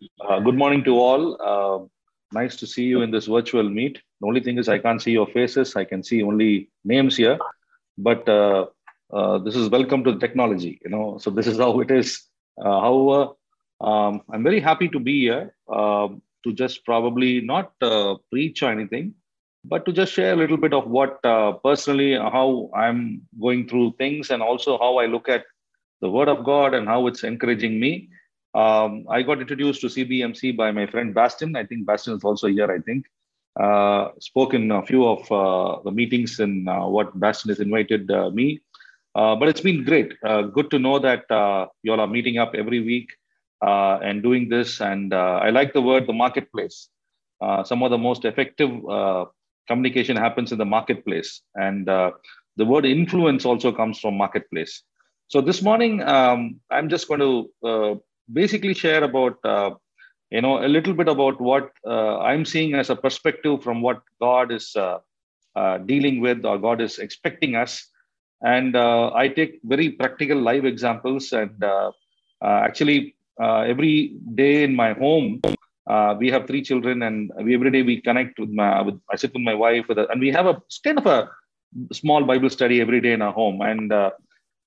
Uh, good morning to all. Uh, nice to see you in this virtual meet. The only thing is, I can't see your faces. I can see only names here. But uh, uh this is welcome to the technology, you know. So this is how it is. Uh, however, um, I'm very happy to be here to just probably not preach or anything, but to just share a little bit of what personally how I'm going through things and also how I look at the Word of God and how it's encouraging me um, I got introduced to CBMC by my friend Bastin. I think Bastin is also here, I think. Uh, spoke in a few of uh, the meetings and uh, what Bastin has invited uh, me. Uh, but it's been great. Uh, good to know that you all are meeting up every week and doing this. And I like the word the marketplace. some of the most effective communication happens in the marketplace. And the word influence also comes from marketplace. So this morning, um, I'm just going to basically share about uh, you know a little bit about what uh, i'm seeing as a perspective from what god is uh, uh dealing with or god is expecting us. And uh, i take very practical live examples and uh, actually every day in my home we have three children and we, every day we connect with my with, i sit with my wife with and we have a kind of a small bible study every day in our home. And uh,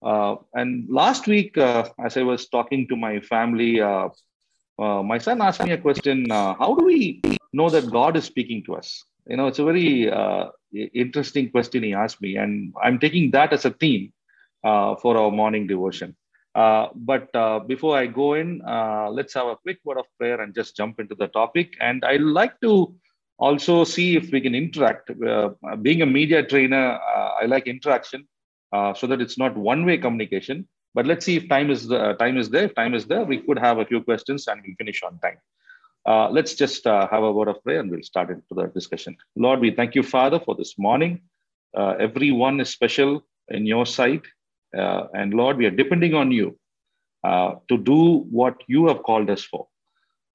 and last week, uh, as I was talking to my family, uh, uh my son asked me a question uh, How do we know that God is speaking to us? You know, it's a very uh, interesting question he asked me, and I'm taking that as a theme for our morning devotion. but before I go in, let's have a quick word of prayer and just jump into the topic. And I'd like to also see if we can interact. being a media trainer, I like interaction uh, so that it's not one-way communication. But let's see if time is uh, time is there. If time is there, we could have a few questions and we'll finish on time. Uh, let's just uh, have a word of prayer and we'll start into the discussion. Lord, we thank you, Father, for this morning. Uh, everyone is special in your sight. Uh, and Lord, we are depending on you to do what you have called us for.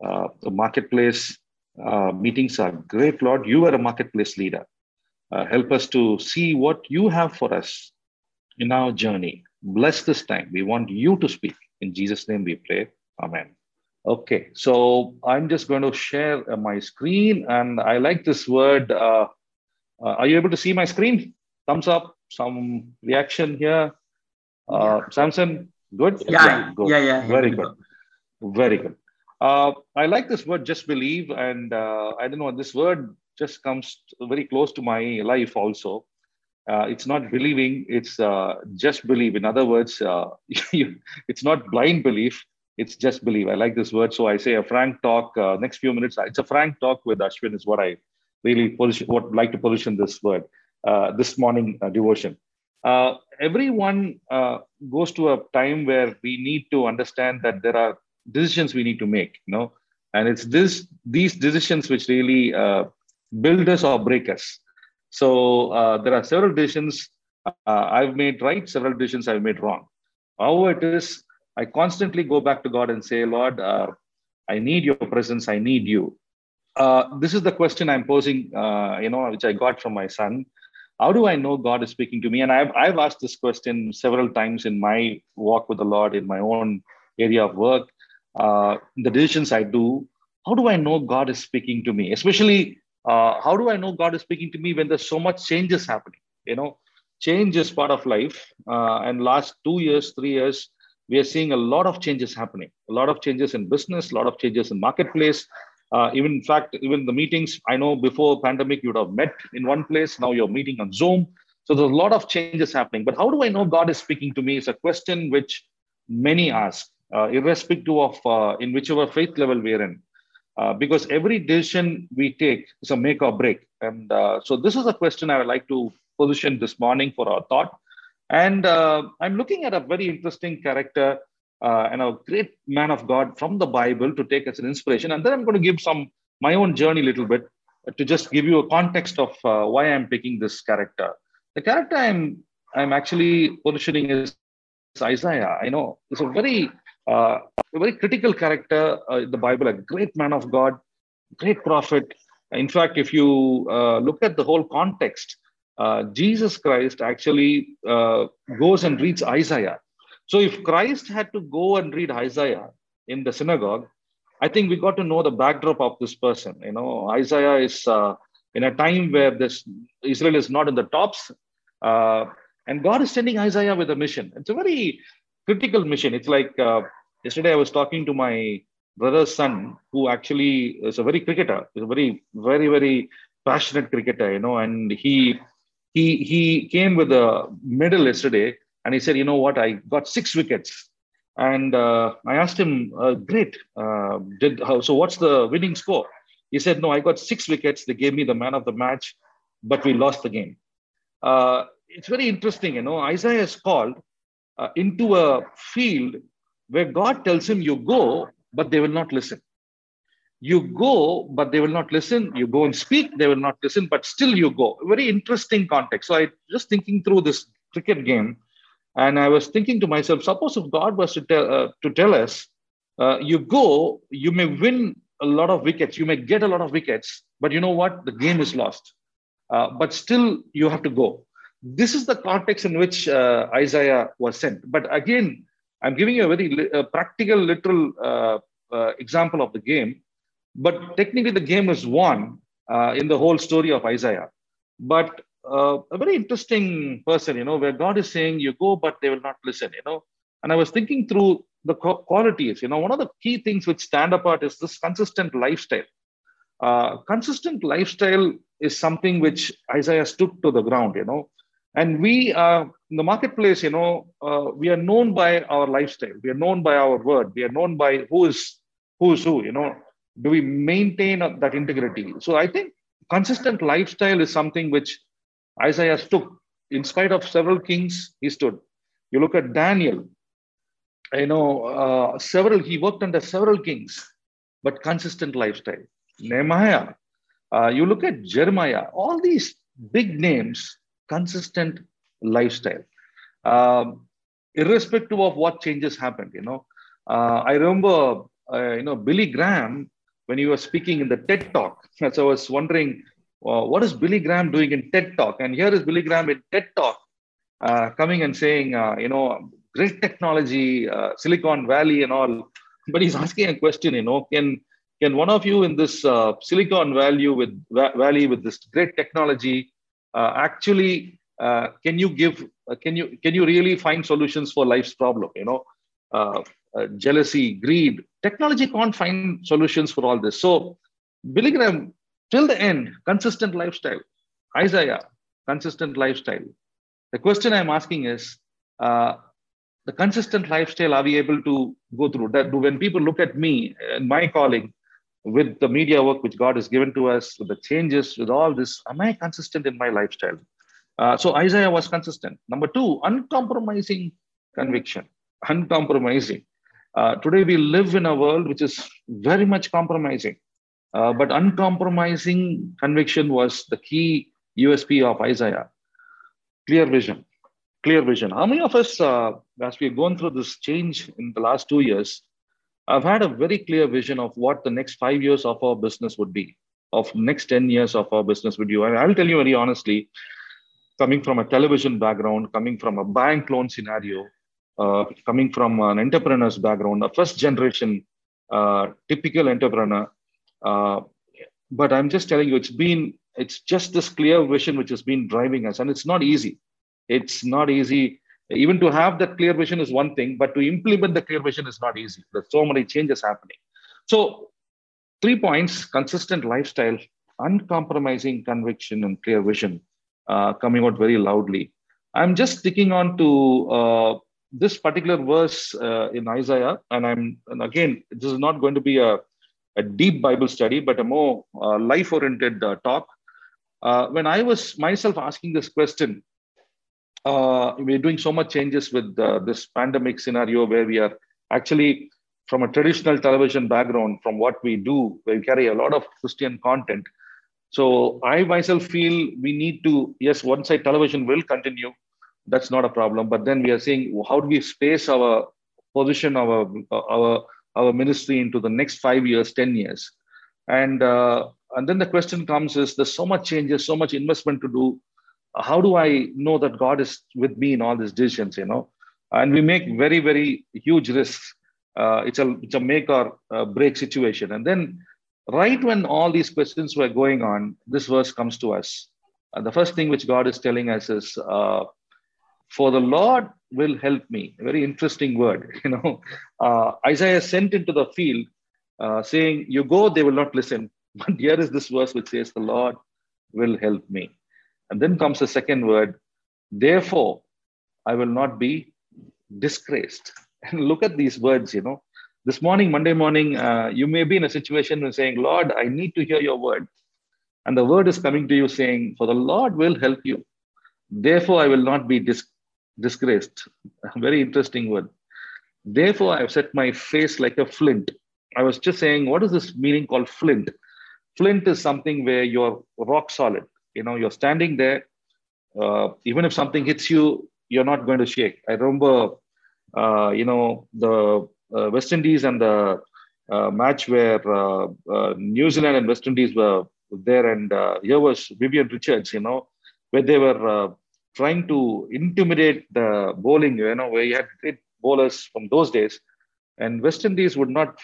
the marketplace meetings are great, Lord. You are a marketplace leader. help us to see what you have for us in our journey. Bless this time. We want you to speak. In Jesus' name we pray. Amen. Okay, so I'm just going to share uh, my screen, and I like this word. Uh, uh, are you able to see my screen? Thumbs up, some reaction here. Uh, Samson, good? Yeah, yeah, good. yeah, yeah. Very good. Very good. Uh, I like this word, just believe, and uh, I don't know, this word just comes very close to my life also uh, it's not believing it's uh, just believe in other words uh, it's not blind belief it's just believe i like this word so i say a frank talk uh, next few minutes it's a frank talk with ashwin is what i really position what like to position this word uh, this morning devotion. Everyone goes to a time where we need to understand that there are decisions we need to make you know? And it's this these decisions which really build us or break us so uh, there are several decisions uh, I've made right, several decisions I've made wrong. However, it is, I constantly go back to God and say, Lord, uh, I need your presence, I need you. Uh, this is the question I'm posing, you know, which I got from my son. How do I know God is speaking to me? And I've, I've asked this question several times in my walk with the Lord, in my own area of work, uh, the decisions I do. How do I know God is speaking to me? Especially uh, how do I know God is speaking to me when there's so much changes happening? You know, change is part of life. Uh, and last two years, three years, we are seeing a lot of changes happening. A lot of changes in business, a lot of changes in marketplace. Uh, even in fact, even the meetings, I know before pandemic, you would have met in one place. Now you're meeting on Zoom. So there's a lot of changes happening. But how do I know God is speaking to me? Is a question which many ask, uh, irrespective of uh, in whichever faith level we're in. Uh, because every decision we take is a make or break. And uh, so this is a question I would like to position this morning for our thought. And uh, I'm looking at a very interesting character uh, and a great man of God from the Bible to take as an inspiration. And then I'm going to give some my own journey a little bit to just give you a context of uh, why I'm picking this character. The character I'm I'm actually positioning is Isaiah. I know it's a very a very critical character uh, in the Bible, a great man of God, great prophet. In fact, if you uh, look at the whole context, uh, Jesus Christ actually uh, goes and reads Isaiah. So if Christ had to go and read Isaiah in the synagogue, I think we got to know the backdrop of this person. You know, Isaiah is uh, in a time where this Israel is not in the tops, uh, and God is sending Isaiah with a mission. It's a very critical mission. It's like uh, yesterday I was talking to my brother's son, who actually is a very cricketer. He's a very, very, very passionate cricketer. You know, and he he he came with a medal yesterday, and he said, you know what, I got six wickets and uh, I asked him, uh, great, uh, did how, so what's the winning score? He said, no, I got six wickets. They gave me the man of the match, but we lost the game. Uh, it's very interesting, you know, Isaiah is called uh, into a field where God tells him, you go, but they will not listen. You go, but they will not listen. You go and speak, they will not listen, but still you go. Very interesting context. So I just thinking through this cricket game, and I was thinking to myself, suppose if God was to tell, uh, to tell us, uh, you go, you may win a lot of wickets, you may get a lot of wickets, but you know what? The game is lost. Uh, but still, you have to go. This is the context in which uh, Isaiah was sent. But again, I'm giving you a very li- a practical, literal uh, uh, example of the game. But technically, the game is won in the whole story of Isaiah. But uh, a very interesting person, you know, where God is saying, you go, but they will not listen, you know. And I was thinking through the qualities, you know, one of the key things which stand apart is this consistent lifestyle. Uh, consistent lifestyle is something which Isaiah stood to the ground, you know. And we, are in the marketplace, you know, uh, we are known by our lifestyle. We are known by our word. We are known by who is who is who, you know. Do we maintain that integrity? So I think consistent lifestyle is something which Isaiah stood. In spite of several kings, he stood. You look at Daniel, you know, uh, several, he worked under several kings, but consistent lifestyle. Nehemiah, uh, you look at Jeremiah, all these big names, consistent lifestyle. Um, irrespective of what changes happened, you know. Uh, I remember, uh, you know, Billy Graham, when he was speaking in the TED Talk, so I was wondering, uh, what is Billy Graham doing in TED Talk? And here is Billy Graham in TED Talk uh, coming and saying, uh, you know, great technology, uh, Silicon Valley and all. But he's asking a question, you know, can can one of you in this Silicon Valley with Valley with this great technology Uh, actually uh, can you give uh, can you can you really find solutions for life's problem? You know, jealousy, greed. Technology can't find solutions for all this. So Billy Graham till the end, consistent lifestyle. Isaiah, consistent lifestyle. The question I'm asking is uh, the consistent lifestyle, are we able to go through that? When people look at me and my calling with the media work which God has given to us, with the changes, with all this, am I consistent in my lifestyle? Uh, so Isaiah was consistent. Number two, uncompromising conviction. Uncompromising. Uh, today we live in a world which is very much compromising. Uh, but uncompromising conviction was the key USP of Isaiah. Clear vision. Clear vision. How many of us, uh, as we've gone through this change in the last two years, have had a very clear vision of what the next five years of our business would be, of next 10 years of our business would be. And I'll tell you very honestly, coming from a television background, coming from a bank loan scenario, uh, coming from an entrepreneur's background, a first generation uh, typical entrepreneur, uh, but I'm just telling you, it's been, it's just this clear vision which has been driving us. And it's not easy. It's not easy. Even to have that clear vision is one thing, but to implement the clear vision is not easy. There's so many changes happening. So, three points consistent lifestyle, uncompromising conviction, and clear vision uh, coming out very loudly. I'm just sticking on to uh, this particular verse uh, in Isaiah, and I'm and again, this is not going to be a a deep Bible study, but a more uh, life oriented uh, talk. Uh, when I was myself asking this question, uh, we're doing so much changes with uh, this pandemic scenario where we are actually from a traditional television background, from what we do, we carry a lot of Christian content. So I myself feel we need to, yes, one side television will continue. That's not a problem. But then we are saying, how do we space our position, our, our our ministry into the next five years, 10 years. And, uh, and then the question comes is there's so much changes, so much investment to do. How do I know that God is with me in all these decisions, you know? And we make very, very huge risks. uh, it's a it's a make or uh, break situation. And then, right when all these questions were going on, this verse comes to us. Uh, the first thing which God is telling us is, uh, "For the Lord will help me." A very interesting word. You know, uh, Isaiah sent into the field, uh, saying, "You go, they will not listen." But here is this verse which says, "The Lord will help me." And then comes the second word, "Therefore, I will not be disgraced." And look at these words. You know, this morning, Monday morning, uh, you may be in a situation of saying, "Lord, I need to hear your word." And the word is coming to you saying, For the Lord will help you. Therefore, I will not be dis- disgraced. A very interesting word. Therefore, I've set my face like a flint. I was just saying, what is this meaning called flint? Flint is something where you're rock solid. You know, you're standing there. Uh, even if something hits you, you're not going to shake. I remember, uh, you know, the uh, West Indies and the uh, match where uh, uh, New Zealand and West Indies were there, and here was Vivian Richards, you know, where they were trying to intimidate the bowling, you know, where you had great bowlers from those days. And West Indies would not,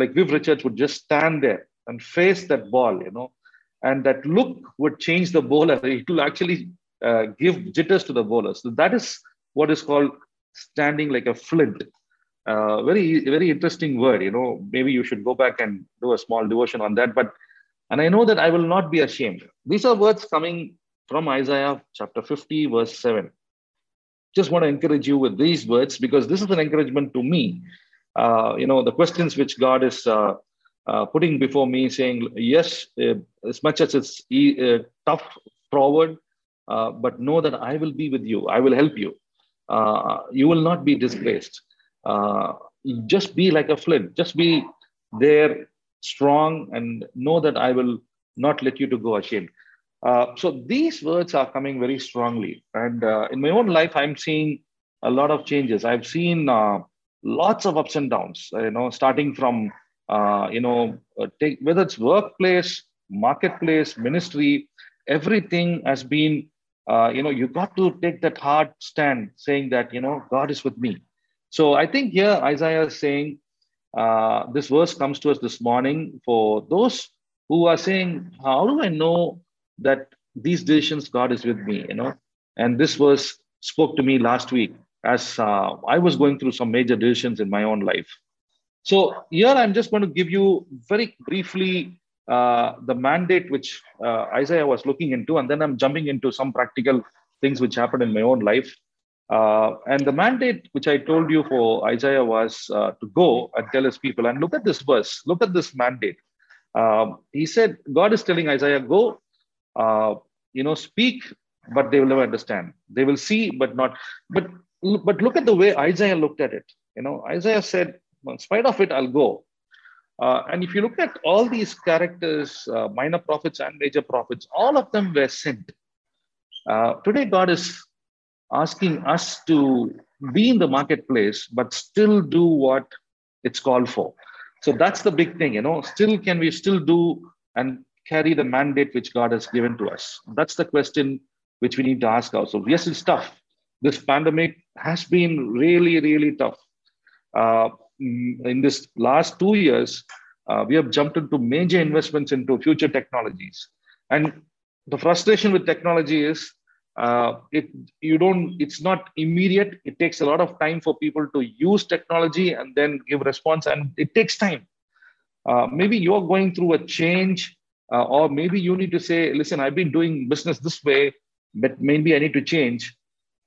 like Viv Richards would just stand there and face that ball, you know, and that look would change the bowler. It will actually uh, give jitters to the bowler. So that is what is called standing like a flint. Uh, very, very interesting word, you know, maybe you should go back and do a small devotion on that. But, and I know that I will not be ashamed. These are words coming from Isaiah chapter 50, verse 7 just want to encourage you with these words because this is an encouragement to me. Uh, you know, the questions which God is uh, putting before me, saying, yes, uh, as much as it's uh, tough forward, uh, but know that I will be with you. I will help you. you will not be disgraced. just be like a flint. Just be there, strong, and know that I will not let you to go ashamed. Uh, so these words are coming very strongly. And uh, in my own life, I'm seeing a lot of changes. I've seen uh, lots of ups and downs, you know, starting from, uh, you know, uh, take, whether it's workplace, marketplace, ministry, everything has been, uh, you know, you got to take that hard stand saying that, you know, God is with me. So I think here Isaiah is saying, this verse comes to us this morning for those who are saying, how do I know that these decisions, God is with me, you know. And this was spoke to me last week as uh, I was going through some major decisions in my own life. So here I'm just going to give you very briefly uh, the mandate which uh, Isaiah was looking into, and then I'm jumping into some practical things which happened in my own life. Uh, and the mandate which I told you for Isaiah was uh, to go and tell his people. And look at this verse. Look at this mandate. Um, he said, God is telling Isaiah, go uh, you know, speak, but they will never understand. They will see, but not. But but look at the way Isaiah looked at it. You know, Isaiah said, in spite of it, I'll go. Uh, and if you look at all these characters, uh, minor prophets and major prophets, all of them were sent. Uh, today, God is asking us to be in the marketplace, but still do what it's called for. So that's the big thing, you know. Still, can we still do and carry the mandate which God has given to us? That's the question which we need to ask ourselves. Yes, it's tough. This pandemic has been really, really tough. Uh, in this last two years, uh, we have jumped into major investments into future technologies. And the frustration with technology is uh, it you don't it's not immediate it takes a lot of time for people to use technology and then give response and it takes time uh, maybe you're going through a change uh, or maybe you need to say, listen, I've been doing business this way, but maybe I need to change.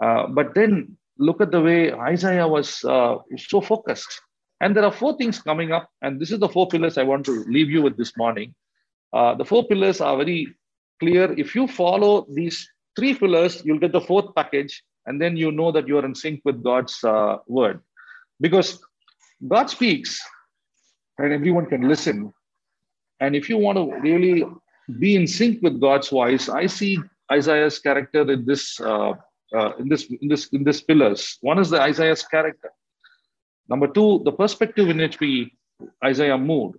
Uh, but then look at the way Isaiah was uh, so focused. And there are four things coming up, and this is the four pillars I want to leave you with this morning. Uh, the four pillars are very clear. If you follow these three pillars, you'll get the fourth package, and then you know that you're in sync with God's uh, word. Because God speaks, and everyone can listen, and if you want to really be in sync with God's voice, I see Isaiah's character in this uh, uh, in this in this in this pillars. One is the Isaiah's character. Number two, the perspective in which we Isaiah moved.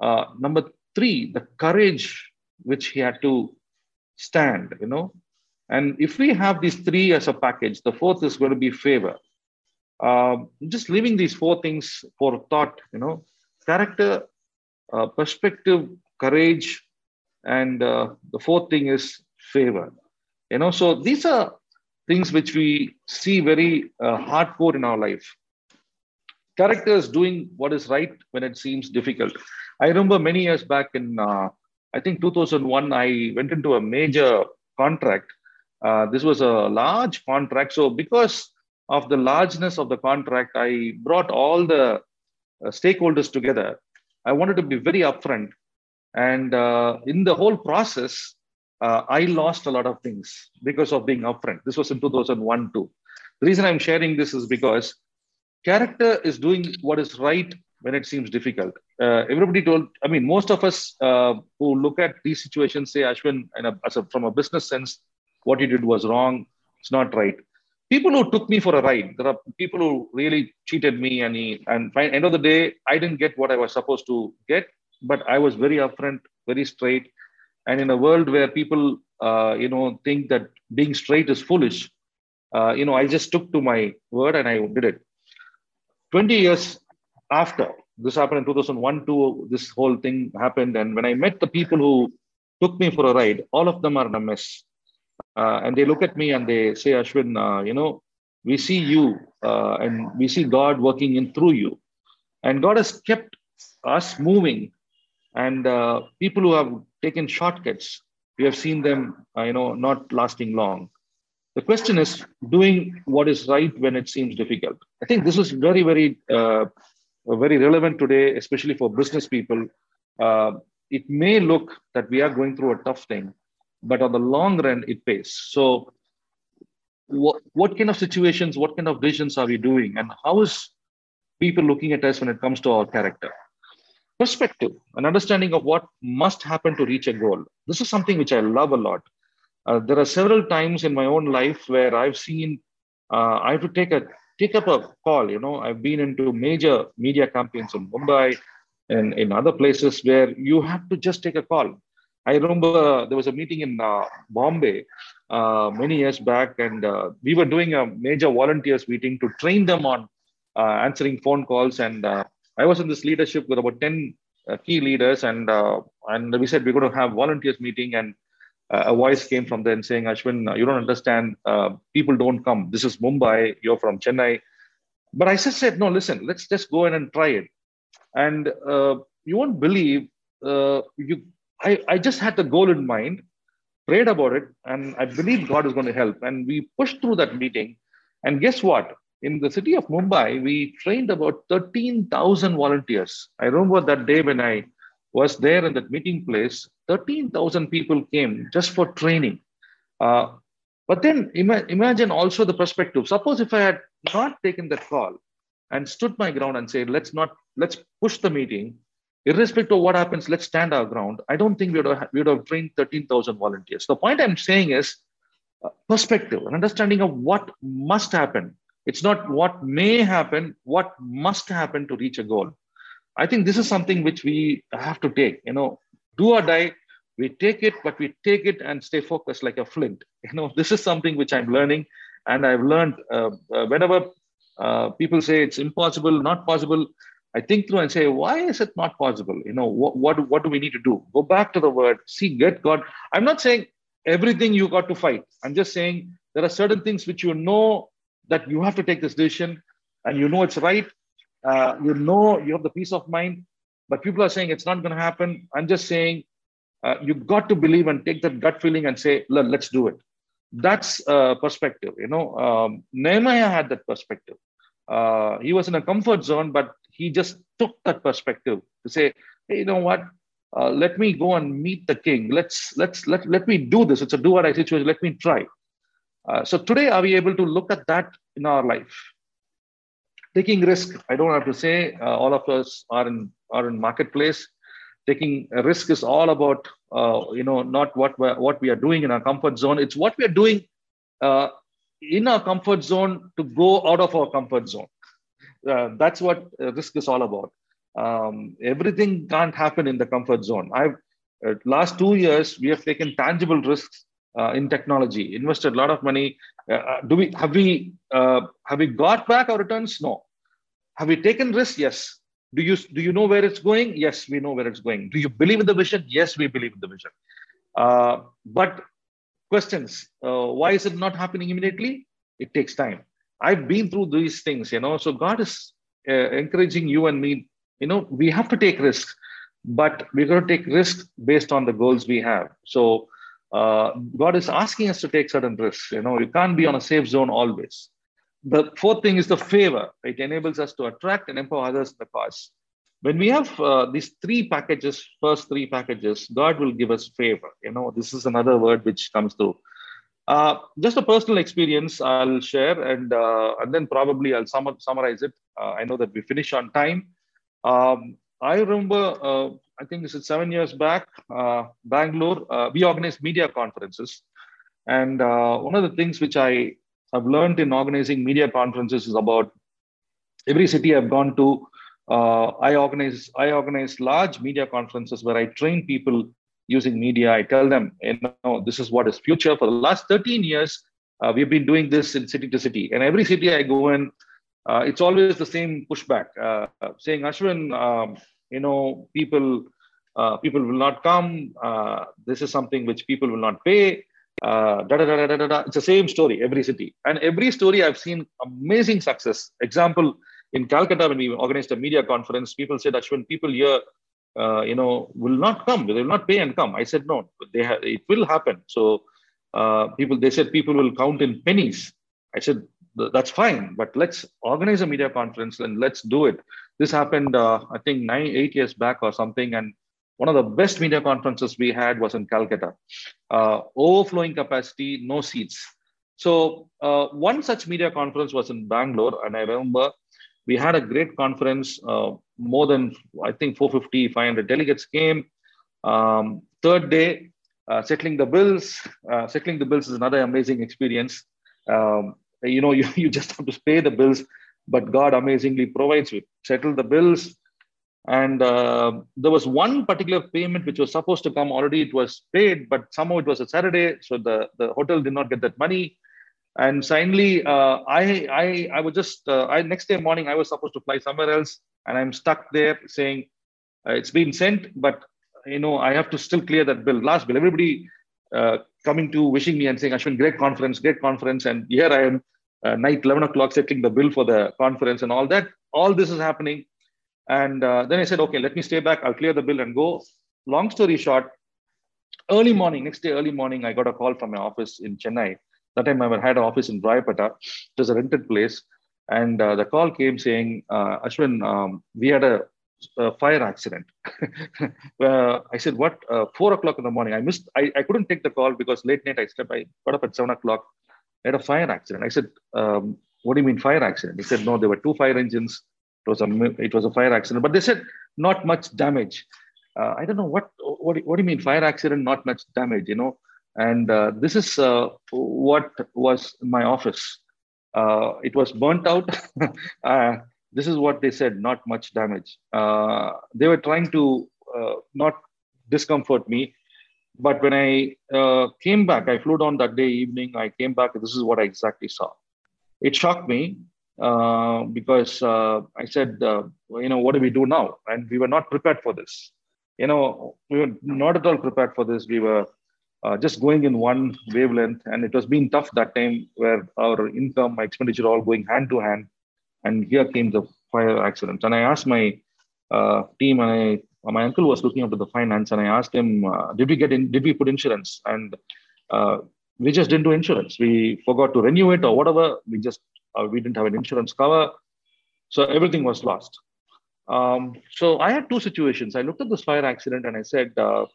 Uh, number three, the courage which he had to stand. You know, and if we have these three as a package, the fourth is going to be favor. uh, just leaving these four things for thought, you know, character, uh, perspective, courage, and uh, the fourth thing is favor. You know, so these are things which we see very uh, hardcore in our life. Character is doing what is right when it seems difficult. I remember many years back in, uh, I think 2001, I went into a major contract. Uh, this was a large contract. So because of the largeness of the contract, I brought all the uh, stakeholders together. I wanted to be very upfront. And uh, in the whole process, uh, I lost a lot of things because of being upfront. This was in 2001 too. The reason I'm sharing this is because character is doing what is right when it seems difficult. Uh, everybody told, I mean, most of us uh, who look at these situations say, Ashwin, a, from a business sense, what you did was wrong. It's not right people who took me for a ride there are people who really cheated me and he, and the end of the day i didn't get what i was supposed to get but i was very upfront very straight and in a world where people uh, you know think that being straight is foolish uh, you know i just took to my word and i did it 20 years after this happened in 2001 2 this whole thing happened and when i met the people who took me for a ride all of them are in a mess uh, and they look at me and they say, Ashwin, uh, you know, we see you uh, and we see God working in through you. And God has kept us moving. And uh, people who have taken shortcuts, we have seen them, uh, you know, not lasting long. The question is doing what is right when it seems difficult. I think this is very, very, uh, very relevant today, especially for business people. it may look that we are going through a tough thing, but on the long run, it pays. So, what, what kind of situations, what kind of visions are we doing, and how is people looking at us when it comes to our character? Perspective, an understanding of what must happen to reach a goal. This is something which I love a lot. Uh, there are several times in my own life where I've seen uh, I have to take a take up a call. You know, I've been into major media campaigns in Mumbai and in other places where you have to just take a call. I remember there was a meeting in uh, Bombay uh, many years back, and uh, we were doing a major volunteers meeting to train them on answering phone calls. And I was in this leadership with about 10 uh, key leaders, and and we said we're going to have volunteers meeting, and a voice came from there saying, Ashwin, you don't understand. Uh, people don't come. This is Mumbai. You're from Chennai. But I just said, no, listen, let's just go in and try it. And uh, you won't believe uh, you I, I just had the goal in mind, prayed about it, and I believe God is going to help. And we pushed through that meeting. And guess what? In the city of Mumbai, we trained about 13,000 volunteers. I remember that day when I was there in that meeting place, 13,000 people came just for training. Uh, but then ima- imagine also the perspective. Suppose if I had not taken that call and stood my ground and said, let's not, let's push the meeting, irrespective of what happens, let's stand our ground. I don't think we would have, we would have trained 13,000 volunteers. The point I'm saying is uh, perspective, an understanding of what must happen. It's not what may happen, what must happen to reach a goal. I think this is something which we have to take. You know, do or die, we take it, but we take it and stay focused like a flint. You know, this is something which I'm learning, and I've learned uh, uh, whenever uh, people say it's impossible, not possible. I think through and say, why is it not possible? You know, what, what, what do we need to do? Go back to the word, see, get God. I'm not saying everything you got to fight. I'm just saying there are certain things which you know that you have to take this decision and you know it's right. Uh, you know you have the peace of mind, but people are saying it's not going to happen. I'm just saying uh, you've got to believe and take that gut feeling and say, let's do it. That's uh, perspective. You know, um, Nehemiah had that perspective. Uh, he was in a comfort zone, but he just took that perspective to say, hey, you know what? Uh, let me go and meet the king. Let's let's let let me do this. It's a do or die situation. Let me try. Uh, so today, are we able to look at that in our life? Taking risk. I don't have to say. Uh, all of us are in are in marketplace. Taking risk is all about uh, you know not what what we are doing in our comfort zone. It's what we are doing uh, in our comfort zone to go out of our comfort zone uh, that's what uh, risk is all about. Um, everything can't happen in the comfort zone. I've uh, last two years we have taken tangible risks uh, in technology, invested a lot of money, Uh, do we have we uh, have we got back our returns? No. Have we taken risks? Yes. Do you do you know where it's going? Yes, we know where it's going. Do you believe in the vision? Yes, we believe in the vision. Uh, but questions: uh, Why is it not happening immediately? It takes time. I've been through these things, you know. So God is uh, encouraging you and me. You know, we have to take risks, but we're going to take risks based on the goals we have. So uh, God is asking us to take certain risks. You know, you can't be on a safe zone always. The fourth thing is the favor. It enables us to attract and empower others in the cause. When we have uh, these three packages, first three packages, God will give us favor. You know, this is another word which comes through. Uh, just a personal experience I'll share, and uh, and then probably I'll sum- summarize it. Uh, I know that we finish on time. Um, I remember uh, I think this is seven years back, uh, Bangalore, we organized media conferences. And one of the things which I have learned in organizing media conferences is about every city I've gone to, uh, I organize I organize large media conferences where I train people using media. I tell them, you know, this is what is future. For the last 13 years, uh, we've been doing this in city to city. And every city I go in, uh, it's always the same pushback, saying, Ashwin, um, you know people uh, people will not come uh, this is something which people will not pay uh, it's the same story every city. And every story i've seen amazing success. Example in calcutta when we organized a media conference people said ashwin people here uh, you know will not come. They will not pay and come. I said no they ha- it will happen. So uh, people they said people will count in pennies. I said that's fine but let's organize a media conference and let's do it. This happened, uh, I think, nine, eight years back or something. And one of the best media conferences we had was in Calcutta. Uh, overflowing capacity, no seats. So uh, one such media conference was in Bangalore, and I remember we had a great conference. Uh, more than I think 450, 500 delegates came. Um, third day, uh, settling the bills. Uh, settling the bills is another amazing experience. Um, you know, you, you just have to pay the bills but God amazingly provides. We settle the bills. And uh, there was one particular payment which was supposed to come already. It was paid, but somehow it was a Saturday, so the, the hotel did not get that money. And finally, uh, I I I was just uh, I next day morning I was supposed to fly somewhere else, and I'm stuck there saying uh, it's been sent, but you know I have to still clear that bill, last bill. Everybody uh, coming to wishing me and saying Ashwin, great conference, great conference, and here I am uh, night 11 o'clock settling the bill for the conference and all that all this is happening and uh, then i said okay let me stay back i'll clear the bill and go long story short early morning next day early morning i got a call from my office in chennai that time i had an office in Rayapeta. it was a rented place and uh, the call came saying uh, ashwin um, we had a, a fire accident uh, i said what uh, four o'clock in the morning i missed I, I couldn't take the call because late night i slept i got up at seven o'clock I had a fire accident. I said, um, what do you mean fire accident? He said, no, there were two fire engines. It was a, it was a fire accident, but they said not much damage. Uh, I don't know what, what, what do you mean fire accident, not much damage, you know? And uh, this is uh, what was my office. Uh, it was burnt out. Uh, this is what they said, not much damage. Uh, they were trying to not discomfort me but when I came back, I flew down that day evening. I came back. This is what I exactly saw. It shocked me uh, because uh, I said, uh, you know, what do we do now? And we were not prepared for this. You know, we were not at all prepared for this. We were uh, just going in one wavelength, and it was being tough that time, where our income, my expenditure, all going hand to hand. And here came the fire accident. And I asked my uh, team, and I my uncle was looking after the finance, and I asked him, "Did we get in? Did we put insurance?" And we just didn't do insurance. We forgot to renew it or whatever. We just uh, we didn't have an insurance cover, so everything was lost. Um, so I had two situations. I looked at this fire accident and I said, uh,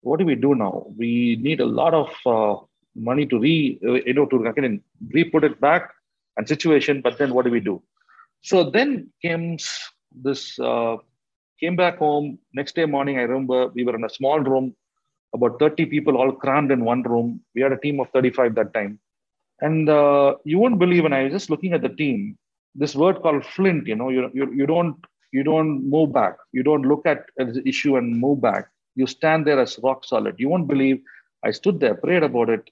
"What do we do now? We need a lot of uh, money to re you know to again re put it back and situation. But then what do we do?" So then came this uh, Came back home. Next day morning, I remember we were in a small room, about 30 people all crammed in one room. We had a team of 35 that time. And uh, you won't believe when I was just looking at the team, this word called flint, you know, you, you, you don't you don't move back. You don't look at the issue and move back. You stand there as rock solid. You won't believe I stood there, prayed about it.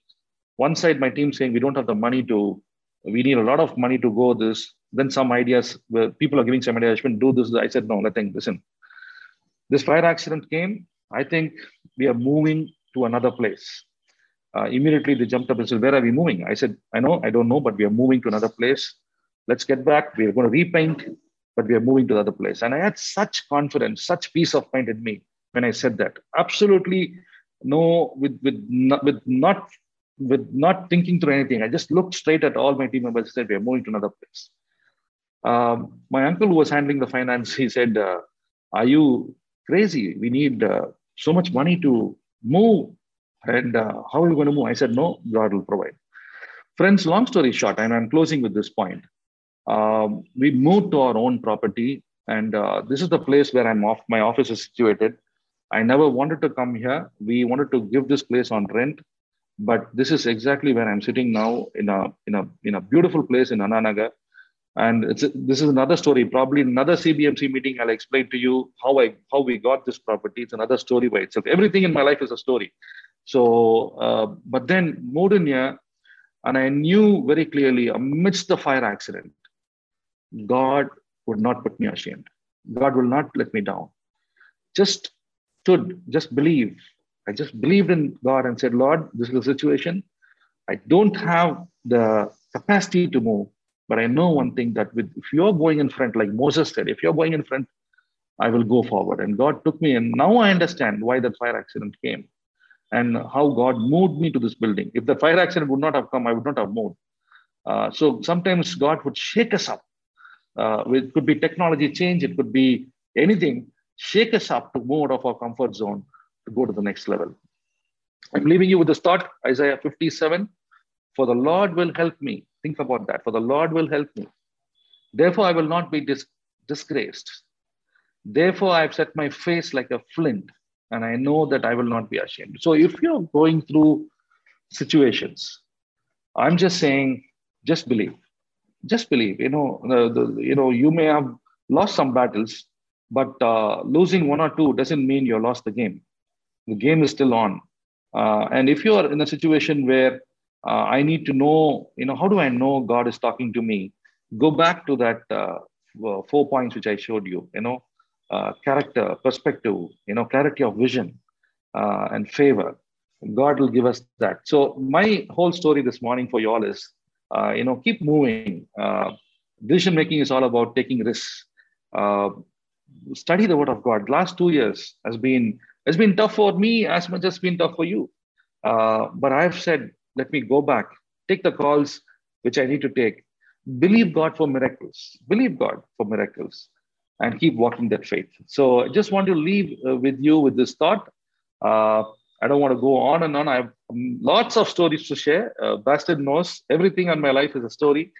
one side my team saying we don't have the money to we need a lot of money to go this then some ideas where people are giving some ideas I do this i said no nothing listen this fire accident came i think we are moving to another place uh, immediately they jumped up and said where are we moving i said i know i don't know but we are moving to another place let's get back we're going to repaint but we are moving to the other place and i had such confidence such peace of mind in me when i said that absolutely no with with not, with not with not thinking through anything. I just looked straight at all my team members and said, We're moving to another place. Um, my uncle who was handling the finance, he said, uh, Are you crazy? We need uh, so much money to move. And uh, how are you going to move? I said, No, God will provide. Friends, long story short, and I'm closing with this point. Um, we moved to our own property, and uh, this is the place where I'm off. My office is situated. I never wanted to come here. We wanted to give this place on rent but this is exactly where I'm sitting now in a in a in a beautiful place in Anna Nagar. And it's this is another story. Probably another CBMC meeting. I'll explain to you how I how we got this property. It's another story by itself. Everything in my life is a story. So, uh, but then Modunya, and I knew very clearly amidst the fire accident, God would not put me ashamed. God will not let me down. Just stood, just believe, I just believed in God and said, Lord, this is the situation. I don't have the capacity to move, but I know one thing that with if you're going in front, like Moses said, if you're going in front, I will go forward. And God took me, and now I understand why that fire accident came and how God moved me to this building. If the fire accident would not have come, I would not have moved. Uh, so sometimes God would shake us up. Uh, it could be technology change, it could be anything, shake us up to move out of our comfort zone to go to the next level. I'm leaving you with this thought Isaiah 57 For the Lord will help me. Think about that. For the Lord will help me. Therefore, I will not be dis- disgraced. Therefore, I've set my face like a flint, and I know that I will not be ashamed. So, if you're going through situations, I'm just saying, just believe. Just believe. You know, the, the, you know, you may have lost some battles, but uh, losing one or two doesn't mean you lost the game the game is still on. Uh, and if you are in a situation where uh, I need to know, you know, how do I know God is talking to me? Go back to that uh, four points which I showed you, you know, uh, character, perspective, you know, clarity of vision uh, and favor. God will give us that. So my whole story this morning for you all is, uh, you know, keep moving. decision making is all about taking risks. study the Word of God. Last two years has been it's been tough for me as much as been tough for you. Uh, but I've said, let me go back, take the calls which I need to take, believe God for miracles, believe God for miracles, and keep walking that faith. So I just want to leave uh, with you with this thought. Uh, I don't want to go on and on. I have lots of stories to share. Uh, Bastin knows everything in my life is a story.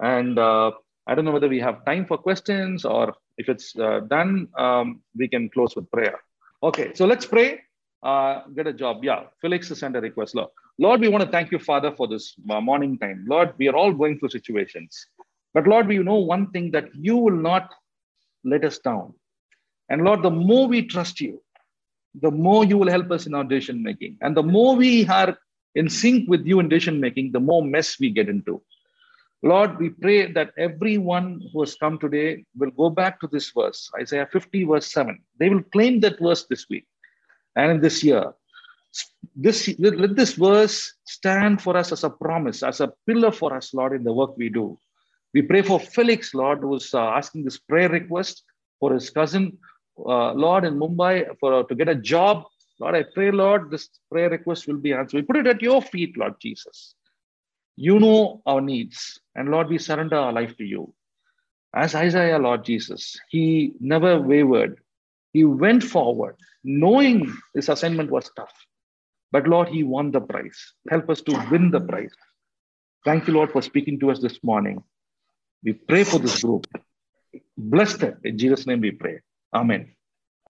And uh, I don't know whether we have time for questions or if it's uh, done, um, we can close with prayer. Okay, so let's pray. Uh, get a job. Yeah, Felix has sent a request. Lord, Lord, we want to thank you, Father, for this morning time. Lord, we are all going through situations. But Lord, we know one thing that you will not let us down. And Lord, the more we trust you, the more you will help us in our decision making. And the more we are in sync with you in decision making, the more mess we get into. Lord, we pray that everyone who has come today will go back to this verse, Isaiah 50, verse 7. They will claim that verse this week and in this year. This, let this verse stand for us as a promise, as a pillar for us, Lord, in the work we do. We pray for Felix, Lord, who's uh, asking this prayer request for his cousin, uh, Lord, in Mumbai, for uh, to get a job. Lord, I pray, Lord, this prayer request will be answered. We put it at your feet, Lord Jesus. You know our needs. And Lord, we surrender our life to you. As Isaiah, Lord Jesus, he never wavered. He went forward, knowing his assignment was tough. But Lord, he won the prize. Help us to win the prize. Thank you, Lord, for speaking to us this morning. We pray for this group. Bless them. In Jesus' name we pray. Amen.